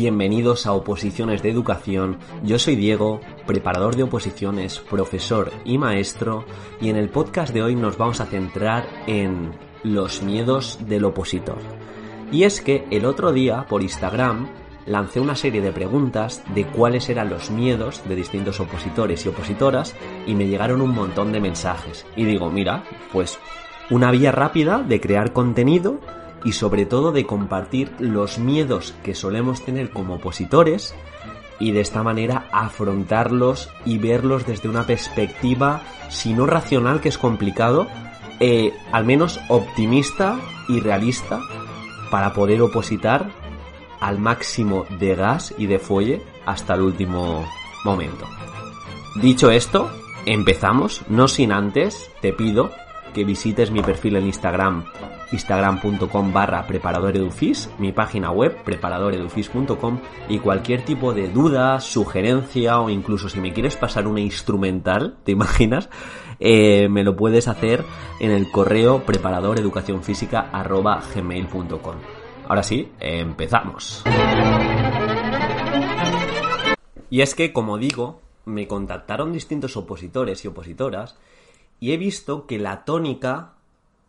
Bienvenidos a Oposiciones de Educación. Yo soy Diego, preparador de oposiciones, profesor y maestro, y en el podcast de hoy nos vamos a centrar en los miedos del opositor. Y es que el otro día por Instagram lancé una serie de preguntas de cuáles eran los miedos de distintos opositores y opositoras y me llegaron un montón de mensajes. Y digo, mira, pues una vía rápida de crear contenido y sobre todo de compartir los miedos que solemos tener como opositores y de esta manera afrontarlos y verlos desde una perspectiva, si no racional, que es complicado, eh, al menos optimista y realista para poder opositar al máximo de gas y de fuelle hasta el último momento. Dicho esto, empezamos, no sin antes, te pido que visites mi perfil en Instagram instagram.com barra preparadoredufis, mi página web preparadoredufis.com y cualquier tipo de duda, sugerencia o incluso si me quieres pasar una instrumental, ¿te imaginas? Eh, me lo puedes hacer en el correo preparadoreducacionfísica arroba gmail.com. Ahora sí, empezamos. Y es que, como digo, me contactaron distintos opositores y opositoras y he visto que la tónica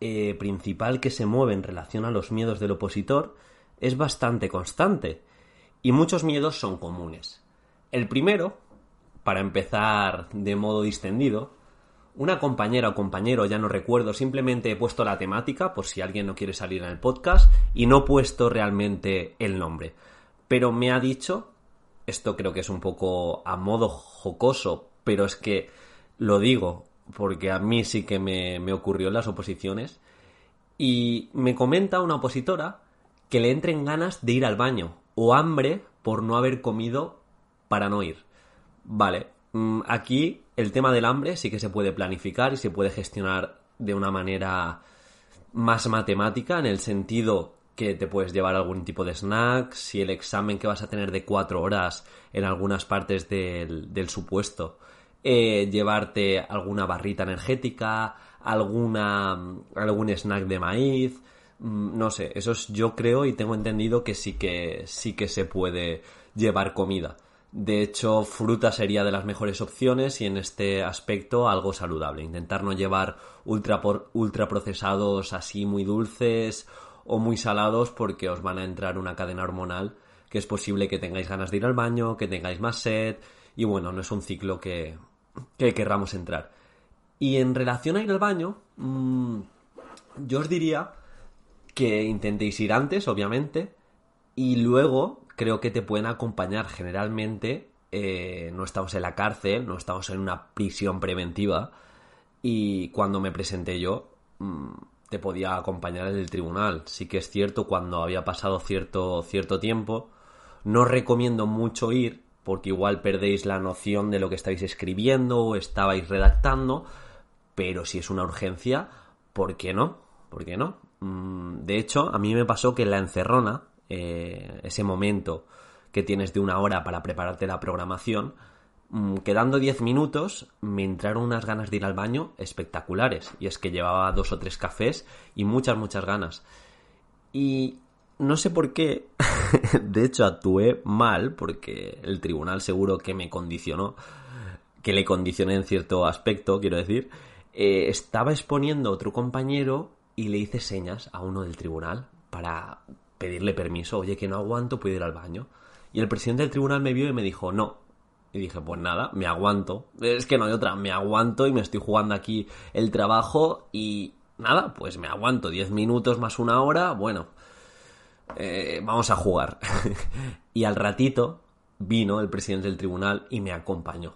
eh, principal que se mueve en relación a los miedos del opositor es bastante constante y muchos miedos son comunes. El primero, para empezar de modo distendido, una compañera o compañero, ya no recuerdo, simplemente he puesto la temática por si alguien no quiere salir en el podcast y no he puesto realmente el nombre. Pero me ha dicho, esto creo que es un poco a modo jocoso, pero es que lo digo porque a mí sí que me, me ocurrió en las oposiciones, y me comenta una opositora que le entren ganas de ir al baño o hambre por no haber comido para no ir. Vale, mm, aquí el tema del hambre sí que se puede planificar y se puede gestionar de una manera más matemática en el sentido que te puedes llevar algún tipo de snack, si el examen que vas a tener de cuatro horas en algunas partes del, del supuesto eh, llevarte alguna barrita energética, alguna, algún snack de maíz, mm, no sé, eso es, yo creo y tengo entendido que sí que sí que se puede llevar comida. De hecho, fruta sería de las mejores opciones y en este aspecto algo saludable. Intentar no llevar ultra, ultra procesados así muy dulces o muy salados porque os van a entrar una cadena hormonal que es posible que tengáis ganas de ir al baño, que tengáis más sed y bueno, no es un ciclo que, que querramos entrar. Y en relación a ir al baño, mm, yo os diría que intentéis ir antes, obviamente, y luego creo que te pueden acompañar generalmente. Eh, no estamos en la cárcel, no estamos en una prisión preventiva. Y cuando me presenté yo, mm, te podía acompañar en el tribunal. Sí que es cierto, cuando había pasado cierto, cierto tiempo, no recomiendo mucho ir porque igual perdéis la noción de lo que estáis escribiendo o estabais redactando, pero si es una urgencia, ¿por qué no? ¿Por qué no? Mm, de hecho, a mí me pasó que en la encerrona, eh, ese momento que tienes de una hora para prepararte la programación, mm, quedando 10 minutos, me entraron unas ganas de ir al baño espectaculares. Y es que llevaba dos o tres cafés y muchas, muchas ganas. Y no sé por qué, de hecho actué mal, porque el tribunal seguro que me condicionó, que le condicioné en cierto aspecto, quiero decir, eh, estaba exponiendo a otro compañero y le hice señas a uno del tribunal para pedirle permiso, oye, que no aguanto, puedo ir al baño. Y el presidente del tribunal me vio y me dijo, no. Y dije, pues nada, me aguanto. Es que no hay otra, me aguanto y me estoy jugando aquí el trabajo y nada, pues me aguanto 10 minutos más una hora, bueno, eh, vamos a jugar. y al ratito vino el presidente del tribunal y me acompañó.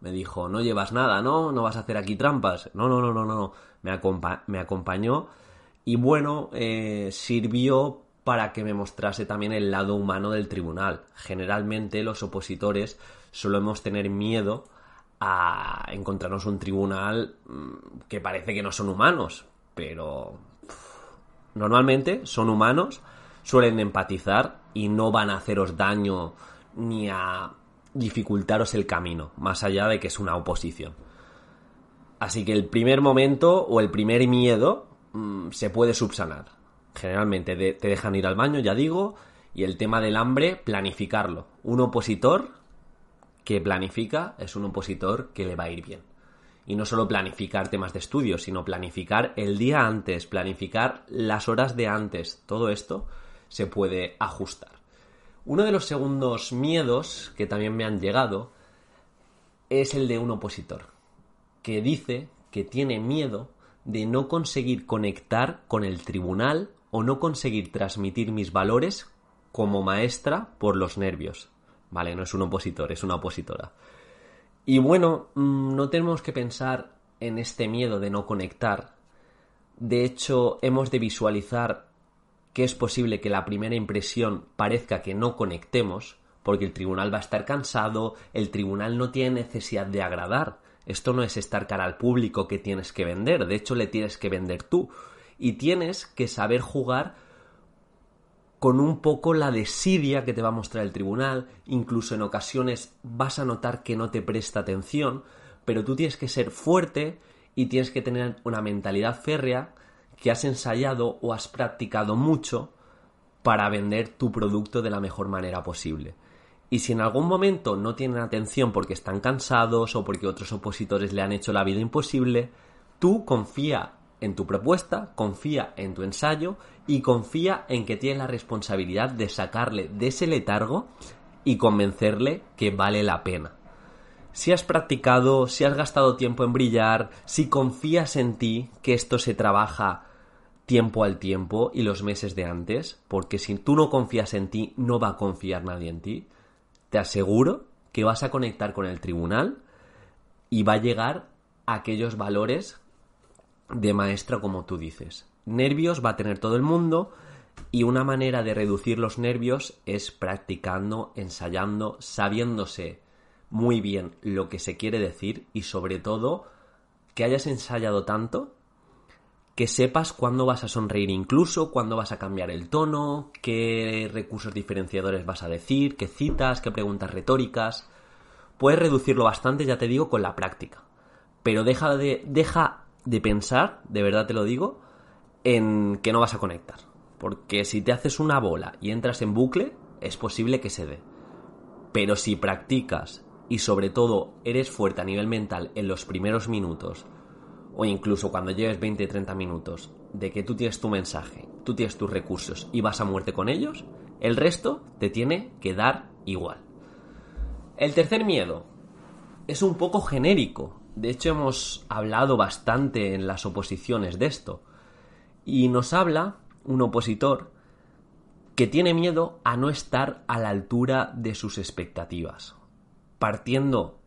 Me dijo, no llevas nada, ¿no? No vas a hacer aquí trampas. No, no, no, no, no. Me, me acompañó y bueno, eh, sirvió para que me mostrase también el lado humano del tribunal. Generalmente los opositores solemos tener miedo a encontrarnos un tribunal mm, que parece que no son humanos, pero normalmente son humanos suelen empatizar y no van a haceros daño ni a dificultaros el camino, más allá de que es una oposición. Así que el primer momento o el primer miedo mm, se puede subsanar. Generalmente te dejan ir al baño, ya digo, Y el tema del hambre, planificarlo. Un opositor que planifica es un opositor que le va a ir bien. Y no solo planificar temas de estudio, sino planificar el día antes, planificar las horas de antes. Todo esto se puede ajustar. Uno de los segundos miedos que también me han llegado es el de un opositor, que dice que tiene miedo de no conseguir conectar con el tribunal o no conseguir transmitir mis valores como maestra por los nervios. Vale, no es un opositor, es una opositora. Y bueno, mm, no tenemos que pensar en este miedo de no conectar. De hecho, hemos de visualizar que es posible que la primera impresión parezca que no conectemos, porque el tribunal va a estar cansado, el tribunal no tiene necesidad de agradar. Esto no es estar cara al público que tienes que vender, de hecho le tienes que vender tú. Y tienes que saber jugar con un poco la desidia que te va a mostrar el tribunal, incluso en ocasiones vas a notar que no te presta atención, pero tú tienes que ser fuerte y tienes que tener una mentalidad férrea que has ensayado o has practicado mucho para vender tu producto de la mejor manera posible. Y si en algún momento no tienen atención porque están cansados o porque otros opositores le han hecho la vida imposible, tú confía en tu propuesta, confía en tu ensayo y confía en que tienes la responsabilidad de sacarle de ese letargo y convencerle que vale la pena. Si has practicado, si has gastado tiempo en brillar, si confías en ti, que esto se trabaja tiempo al tiempo y los meses de antes, porque si tú no confías en ti, no va a confiar nadie en ti, te aseguro que vas a conectar con el tribunal y va a llegar a aquellos valores de maestra como tú dices. Nervios va a tener todo el mundo y una manera de reducir los nervios es practicando, ensayando, sabiéndose muy bien lo que se quiere decir y sobre todo que hayas ensayado tanto que sepas cuándo vas a sonreír incluso, cuándo vas a cambiar el tono, qué recursos diferenciadores vas a decir, qué citas, qué preguntas retóricas. Puedes reducirlo bastante, ya te digo, con la práctica. Pero deja de, deja de pensar, de verdad te lo digo, en que no vas a conectar. Porque si te haces una bola y entras en bucle, es posible que se dé. Pero si practicas y sobre todo eres fuerte a nivel mental en los primeros minutos, o incluso cuando lleves 20-30 minutos, de que tú tienes tu mensaje, tú tienes tus recursos y vas a muerte con ellos, el resto te tiene que dar igual. El tercer miedo es un poco genérico, de hecho, hemos hablado bastante en las oposiciones de esto. Y nos habla un opositor que tiene miedo a no estar a la altura de sus expectativas. Partiendo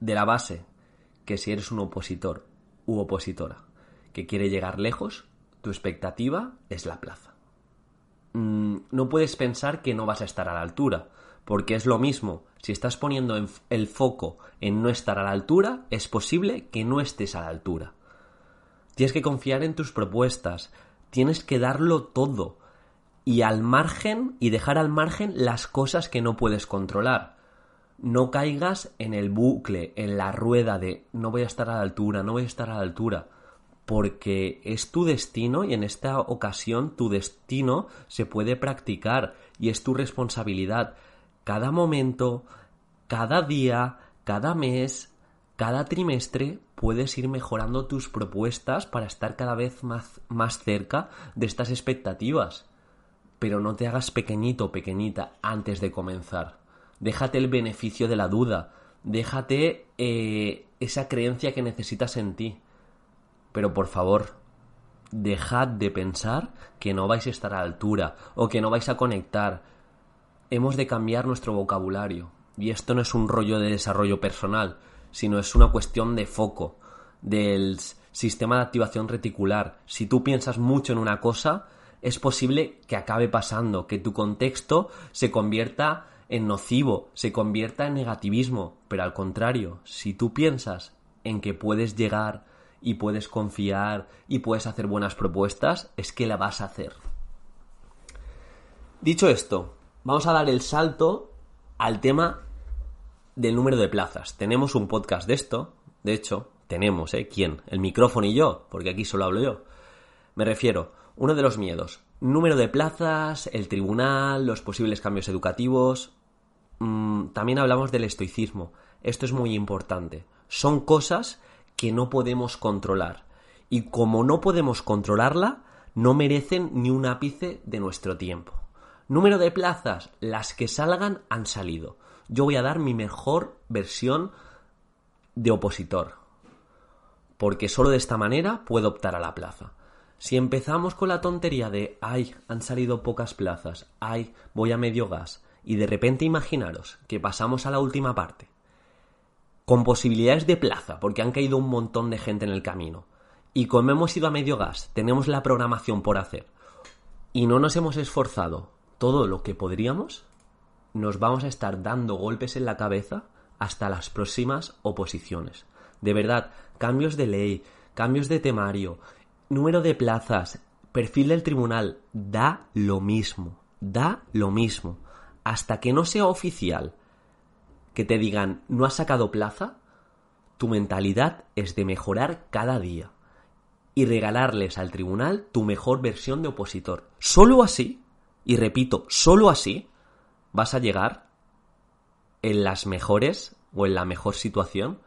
de la base que si eres un opositor u opositora que quiere llegar lejos, tu expectativa es la plaza. Mm, no puedes pensar que no vas a estar a la altura, porque es lo mismo, si estás poniendo el foco en no estar a la altura, es posible que no estés a la altura. Tienes que confiar en tus propuestas, tienes que darlo todo y al margen y dejar al margen las cosas que no puedes controlar. No caigas en el bucle, en la rueda de no voy a estar a la altura, no voy a estar a la altura, porque es tu destino y en esta ocasión tu destino se puede practicar y es tu responsabilidad cada momento, cada día, cada mes, cada trimestre puedes ir mejorando tus propuestas para estar cada vez más, más cerca de estas expectativas. Pero no te hagas pequeñito pequeñita antes de comenzar. Déjate el beneficio de la duda. Déjate eh, esa creencia que necesitas en ti. Pero por favor, dejad de pensar que no vais a estar a altura o que no vais a conectar hemos de cambiar nuestro vocabulario. Y esto no es un rollo de desarrollo personal, sino es una cuestión de foco, del sistema de activación reticular. Si tú piensas mucho en una cosa, es posible que acabe pasando, que tu contexto se convierta en nocivo, se convierta en negativismo. Pero al contrario, si tú piensas en que puedes llegar y puedes confiar y puedes hacer buenas propuestas, es que la vas a hacer. Dicho esto, vamos a dar el salto al tema del número de plazas. Tenemos un podcast de esto, de hecho, tenemos, ¿eh? ¿Quién? El micrófono y yo, porque aquí solo hablo yo. Me refiero, uno de los miedos, Número de plazas, el tribunal, los posibles cambios educativos. Mm, también hablamos del estoicismo. Esto es muy importante. Son cosas que no podemos controlar. Y como no podemos controlarla, no merecen ni un ápice de nuestro tiempo. Número de plazas, las que salgan han salido. Yo voy a dar mi mejor versión de opositor. Porque solo de esta manera puedo optar a la plaza. Si empezamos con la tontería de, ay, han salido pocas plazas, ay, voy a medio gas, y de repente imaginaros que pasamos a la última parte, con posibilidades de plaza, porque han caído un montón de gente en el camino, y como hemos ido a medio gas, tenemos la programación por hacer, y no nos hemos esforzado todo lo que podríamos, nos vamos a estar dando golpes en la cabeza hasta las próximas oposiciones. De verdad, cambios de ley, cambios de temario, número de plazas, perfil del tribunal, da lo mismo, da lo mismo. Hasta que no sea oficial que te digan no has sacado plaza, tu mentalidad es de mejorar cada día y regalarles al tribunal tu mejor versión de opositor. Solo así, y repito, solo así, vas a llegar en las mejores o en la mejor situación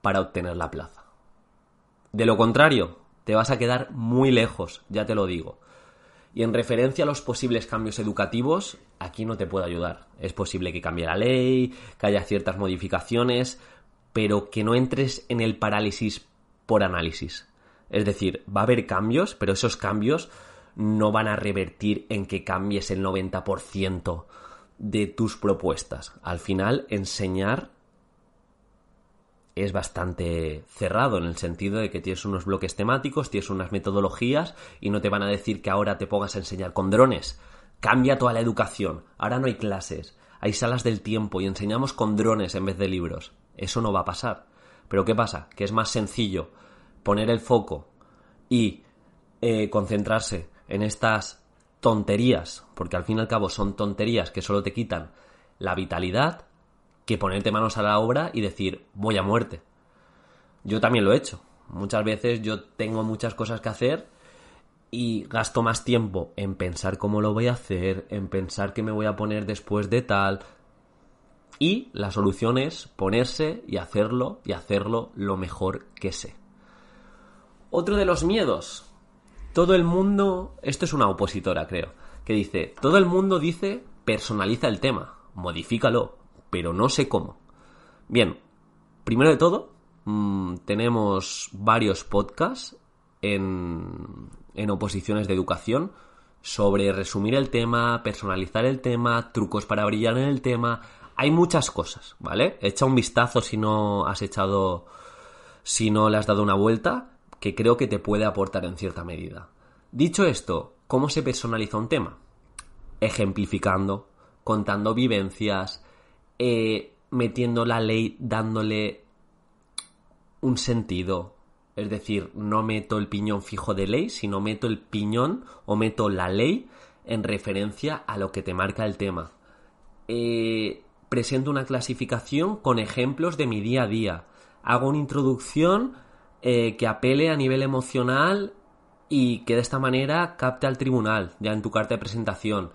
para obtener la plaza. De lo contrario, te vas a quedar muy lejos, ya te lo digo. Y en referencia a los posibles cambios educativos, aquí no te puedo ayudar. Es posible que cambie la ley, que haya ciertas modificaciones, pero que no entres en el parálisis por análisis. Es decir, va a haber cambios, pero esos cambios no van a revertir en que cambies el 90% de tus propuestas. Al final, enseñar es bastante cerrado en el sentido de que tienes unos bloques temáticos, tienes unas metodologías y no te van a decir que ahora te pongas a enseñar con drones. Cambia toda la educación. Ahora no hay clases, hay salas del tiempo y enseñamos con drones en vez de libros. Eso no va a pasar. Pero ¿qué pasa? Que es más sencillo poner el foco y eh, concentrarse en estas tonterías, porque al fin y al cabo son tonterías que solo te quitan la vitalidad, que ponerte manos a la obra y decir voy a muerte. Yo también lo he hecho. Muchas veces yo tengo muchas cosas que hacer y gasto más tiempo en pensar cómo lo voy a hacer, en pensar qué me voy a poner después de tal. Y la solución es ponerse y hacerlo y hacerlo lo mejor que sé. Otro de los miedos. Todo el mundo, esto es una opositora creo, que dice, todo el mundo dice personaliza el tema, modifícalo, pero no sé cómo. Bien, primero de todo, mm, tenemos varios podcasts en, en oposiciones de educación sobre resumir el tema, personalizar el tema, trucos para brillar en el tema. Hay muchas cosas, ¿vale? Echa un vistazo si no has echado, si no le has dado una vuelta, que creo que te puede aportar en cierta medida. Dicho esto, ¿cómo se personaliza un tema? Ejemplificando, contando vivencias, eh, metiendo la ley, dándole un sentido. Es decir, no meto el piñón fijo de ley, sino meto el piñón o meto la ley en referencia a lo que te marca el tema. Eh, presento una clasificación con ejemplos de mi día a día. Hago una introducción eh, que apele a nivel emocional y que de esta manera capte al tribunal, ya en tu carta de presentación.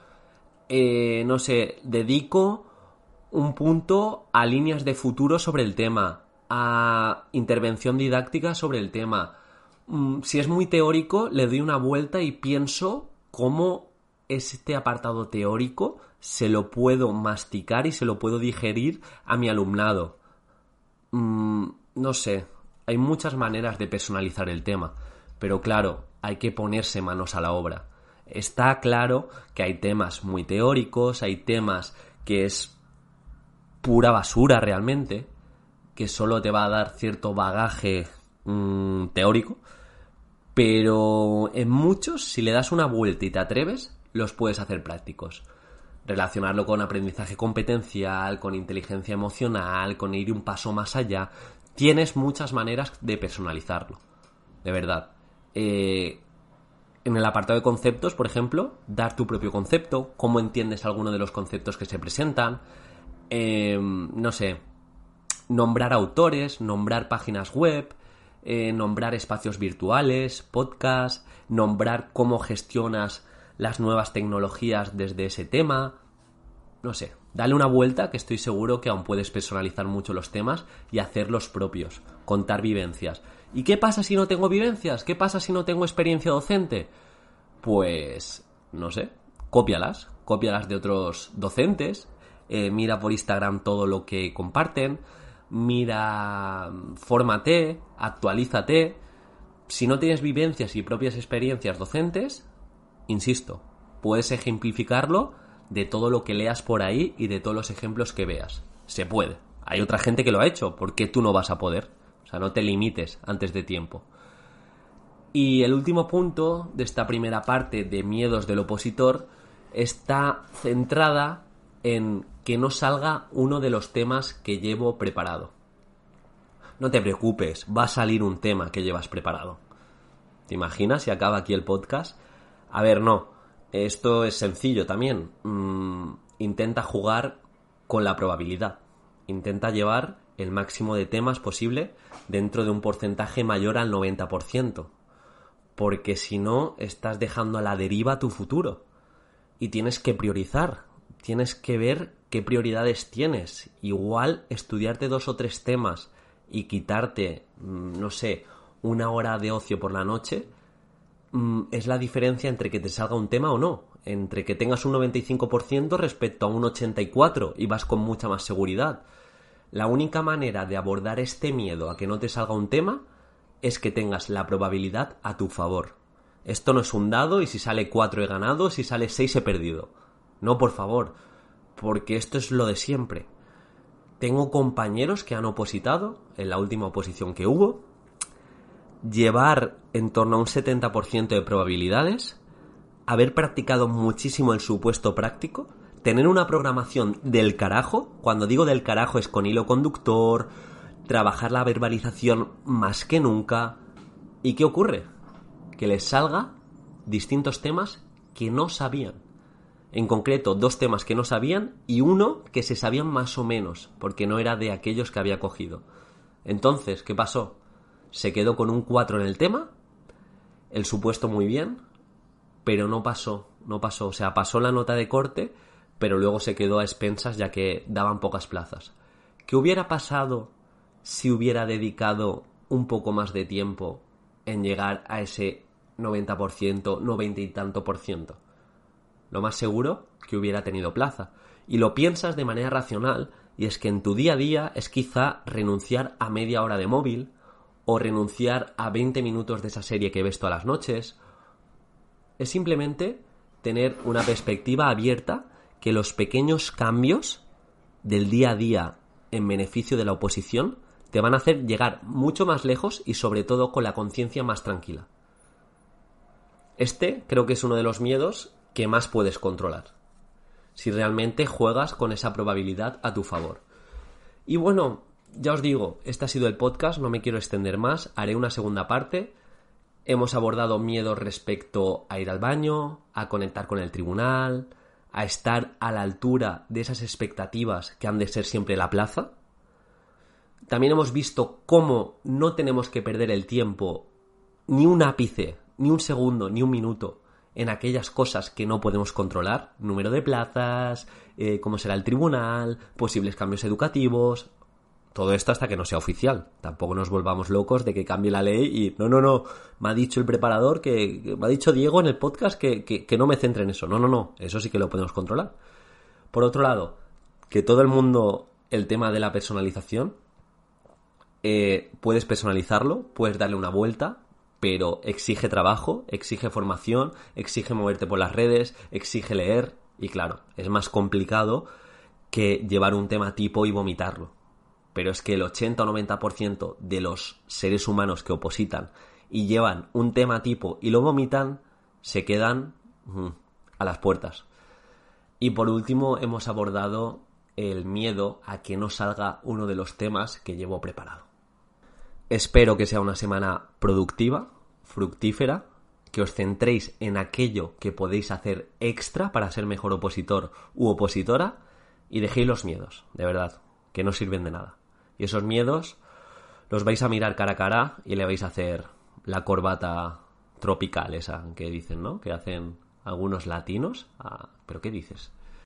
no sé, dedico un punto a líneas de futuro sobre el tema, a intervención didáctica sobre el tema. Mm, si es muy teórico, le doy una vuelta y pienso cómo este apartado teórico se lo puedo masticar y se lo puedo digerir a mi alumnado. Mm, no sé, hay muchas maneras de personalizar el tema, pero claro, hay que ponerse manos a la obra. Está claro que hay temas muy teóricos, hay temas que es pura basura realmente, que solo te va a dar cierto bagaje mm, teórico, pero en muchos, si le das una vuelta y te atreves, los puedes hacer prácticos. Relacionarlo con aprendizaje competencial, con inteligencia emocional, con ir un paso más allá. Tienes muchas maneras de personalizarlo. De verdad. Eh, en el apartado de conceptos, por ejemplo, dar tu propio concepto, cómo entiendes alguno de los conceptos que se presentan, Em, no sé, nombrar autores, nombrar páginas web, eh, nombrar espacios virtuales, podcasts, nombrar cómo gestionas las nuevas tecnologías desde ese tema. No sé, dale una vuelta que estoy seguro que aún puedes personalizar mucho los temas y hacerlos propios, contar vivencias. ¿Y qué pasa si no tengo vivencias? ¿Qué pasa si no tengo experiencia docente? Pues, no sé, cópialas, cópialas de otros docentes, eh, mira por Instagram todo lo que comparten, mira, fórmate, actualízate. Si no tienes vivencias y propias experiencias docentes, insisto, puedes ejemplificarlo de todo lo que leas por ahí y de todos los ejemplos que veas. Se puede. Hay otra gente que lo ha hecho, ¿por qué tú no vas a poder? O sea, no te limites antes de tiempo. Y el último punto de esta primera parte de miedos del opositor está centrada en que no salga uno de los temas que llevo preparado. No te preocupes, va a salir un tema que llevas preparado. ¿Te imaginas si acaba aquí el podcast? A ver, no. Esto es sencillo también. Mm, intenta jugar con la probabilidad. Intenta llevar el máximo de temas posible dentro de un porcentaje mayor al 90%. Porque si no, estás dejando a la deriva tu futuro. Y tienes que priorizar. Tienes que ver qué prioridades tienes. Igual estudiarte dos o tres temas y quitarte, mm, no sé, una hora de ocio por la noche, mm, es la diferencia entre que te salga un tema o no. Entre que tengas un 95% respecto a un 84% y vas con mucha más seguridad. La única manera de abordar este miedo a que no te salga un tema es que tengas la probabilidad a tu favor. Esto no es un dado y si sale 4 he ganado, si sale 6 he perdido. No, por favor, porque esto es lo de siempre. Tengo compañeros que han opositado en la última oposición que hubo. Llevar en torno a un 70% de probabilidades, haber practicado muchísimo el supuesto práctico, tener una programación del carajo, cuando digo del carajo es con hilo conductor, trabajar la verbalización más que nunca. ¿Y qué ocurre? Que les salga distintos temas que no sabían. En concreto, dos temas que no sabían y uno que se sabían más o menos, porque no era de aquellos que había cogido. Entonces, ¿qué pasó? Se quedó con un 4 en el tema, el supuesto muy bien, pero no pasó, no pasó. O sea, pasó la nota de corte, pero luego se quedó a expensas ya que daban pocas plazas. ¿Qué hubiera pasado si hubiera dedicado un poco más de tiempo en llegar a ese 90%, 90 y tanto por ciento? Lo más seguro que hubiera tenido plaza. Y lo piensas de manera racional, y es que en tu día a día es quizá renunciar a media hora de móvil, o renunciar a 20 minutos de esa serie que ves todas las noches. Es simplemente tener una perspectiva abierta que los pequeños cambios del día a día en beneficio de la oposición te van a hacer llegar mucho más lejos y sobre todo con la conciencia más tranquila. Este creo que es uno de los miedos que más puedes controlar. Si realmente juegas con esa probabilidad a tu favor. Y bueno, ya os digo, este ha sido el podcast, no me quiero extender más, haré una segunda parte. Hemos abordado miedos respecto a ir al baño, a conectar con el tribunal, a estar a la altura de esas expectativas que han de ser siempre la plaza. También hemos visto cómo no tenemos que perder el tiempo ni un ápice, ni un segundo, ni un minuto en aquellas cosas que no podemos controlar, número de plazas, eh, cómo será el tribunal, posibles cambios educativos, todo esto hasta que no sea oficial. Tampoco nos volvamos locos de que cambie la ley y no, no, no, me ha dicho el preparador que, me ha dicho Diego en el podcast que, que, no me centre en eso. No, no, no, eso sí que lo podemos controlar. Por otro lado, que todo el mundo, el tema de la personalización, eh, puedes personalizarlo, puedes darle una vuelta, pero exige trabajo, exige formación, exige moverte por las redes, exige leer y claro, es más complicado que llevar un tema tipo y vomitarlo pero es que el 80 o 90% de los seres humanos que opositan y llevan un tema tipo y lo vomitan, se quedan mm, a las puertas. Y por último hemos abordado el miedo a que no salga uno de los temas que llevo preparado. Espero que sea una semana productiva, fructífera, que os centréis en aquello que podéis hacer extra para ser mejor opositor u opositora y dejéis los miedos, de verdad, que no sirven de nada. Y esos miedos los vais a mirar cara a cara y le vais a hacer la corbata tropical esa que dicen, ¿no? Que hacen algunos latinos. ¿Pero qué dices?